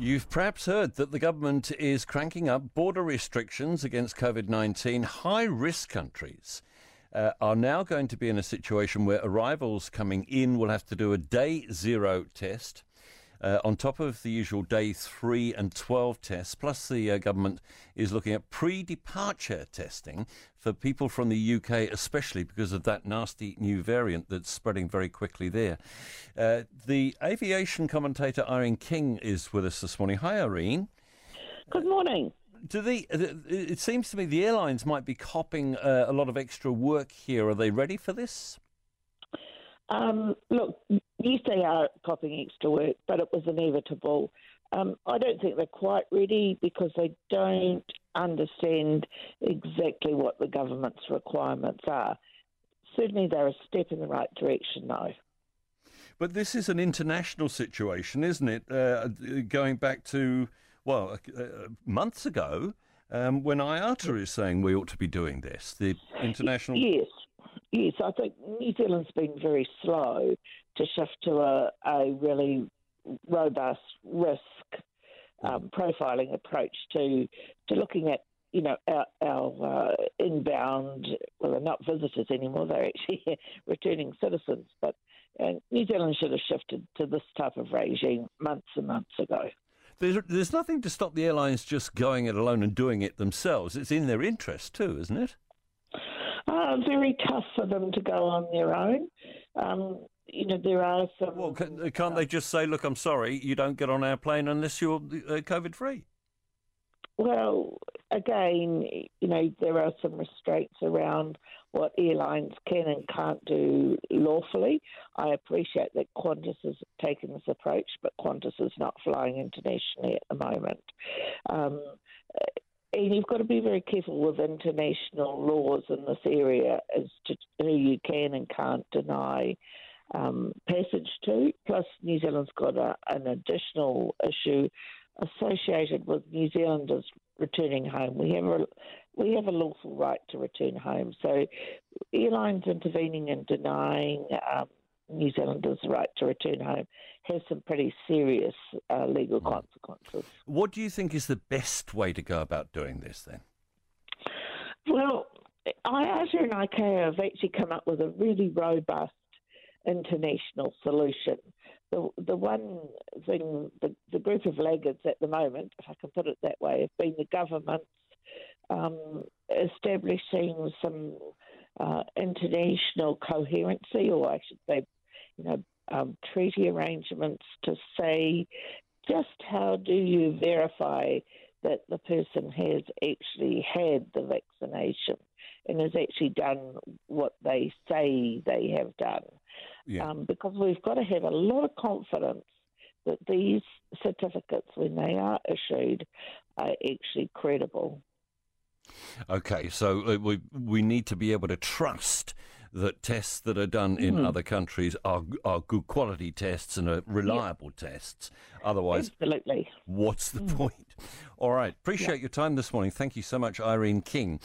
You've perhaps heard that the government is cranking up border restrictions against COVID 19. High risk countries uh, are now going to be in a situation where arrivals coming in will have to do a day zero test. Uh, on top of the usual day 3 and 12 tests, plus the uh, government is looking at pre departure testing for people from the UK, especially because of that nasty new variant that's spreading very quickly there. Uh, the aviation commentator Irene King is with us this morning. Hi, Irene. Good morning. Do the, it seems to me the airlines might be copping uh, a lot of extra work here. Are they ready for this? Um, look, yes, they are copping extra work, but it was inevitable. Um, I don't think they're quite ready because they don't understand exactly what the government's requirements are. Certainly, they're a step in the right direction, though. But this is an international situation, isn't it? Uh, going back to, well, uh, months ago, um, when IATA is saying we ought to be doing this, the international. Yes, Yes, I think New Zealand's been very slow to shift to a, a really robust risk um, profiling approach to to looking at you know our, our uh, inbound well they're not visitors anymore they're actually returning citizens but uh, New Zealand should have shifted to this type of regime months and months ago. There's, there's nothing to stop the airlines just going it alone and doing it themselves. It's in their interest too, isn't it? Uh, very tough for them to go on their own. Um, you know, there are some. Well, can, can't they just say, look, I'm sorry, you don't get on our plane unless you're uh, COVID free? Well, again, you know, there are some restraints around what airlines can and can't do lawfully. I appreciate that Qantas has taken this approach, but Qantas is not flying internationally at the moment. Um, and you've got to be very careful with international laws in this area as to who you can and can't deny um, passage to. Plus, New Zealand's got a, an additional issue associated with New Zealanders returning home. We have a we have a lawful right to return home. So, airlines intervening and denying um, New Zealanders' right to return home has some pretty serious uh, legal consequences. What do you think is the best way to go about doing this then? Well, IATA and ICAO have actually come up with a really robust international solution. The, the one thing, the, the group of laggards at the moment, if I can put it that way, have been the governments um, establishing some uh, international coherency, or I should say, you know, um, treaty arrangements to say just how do you verify that the person has actually had the vaccination and has actually done what they say they have done. Yeah. Um, because we've got to have a lot of confidence that these certificates, when they are issued, are actually credible. Okay, so uh, we we need to be able to trust that tests that are done in mm. other countries are are good quality tests and are reliable tests. Otherwise, absolutely, what's the mm. point? All right, appreciate your time this morning. Thank you so much, Irene King.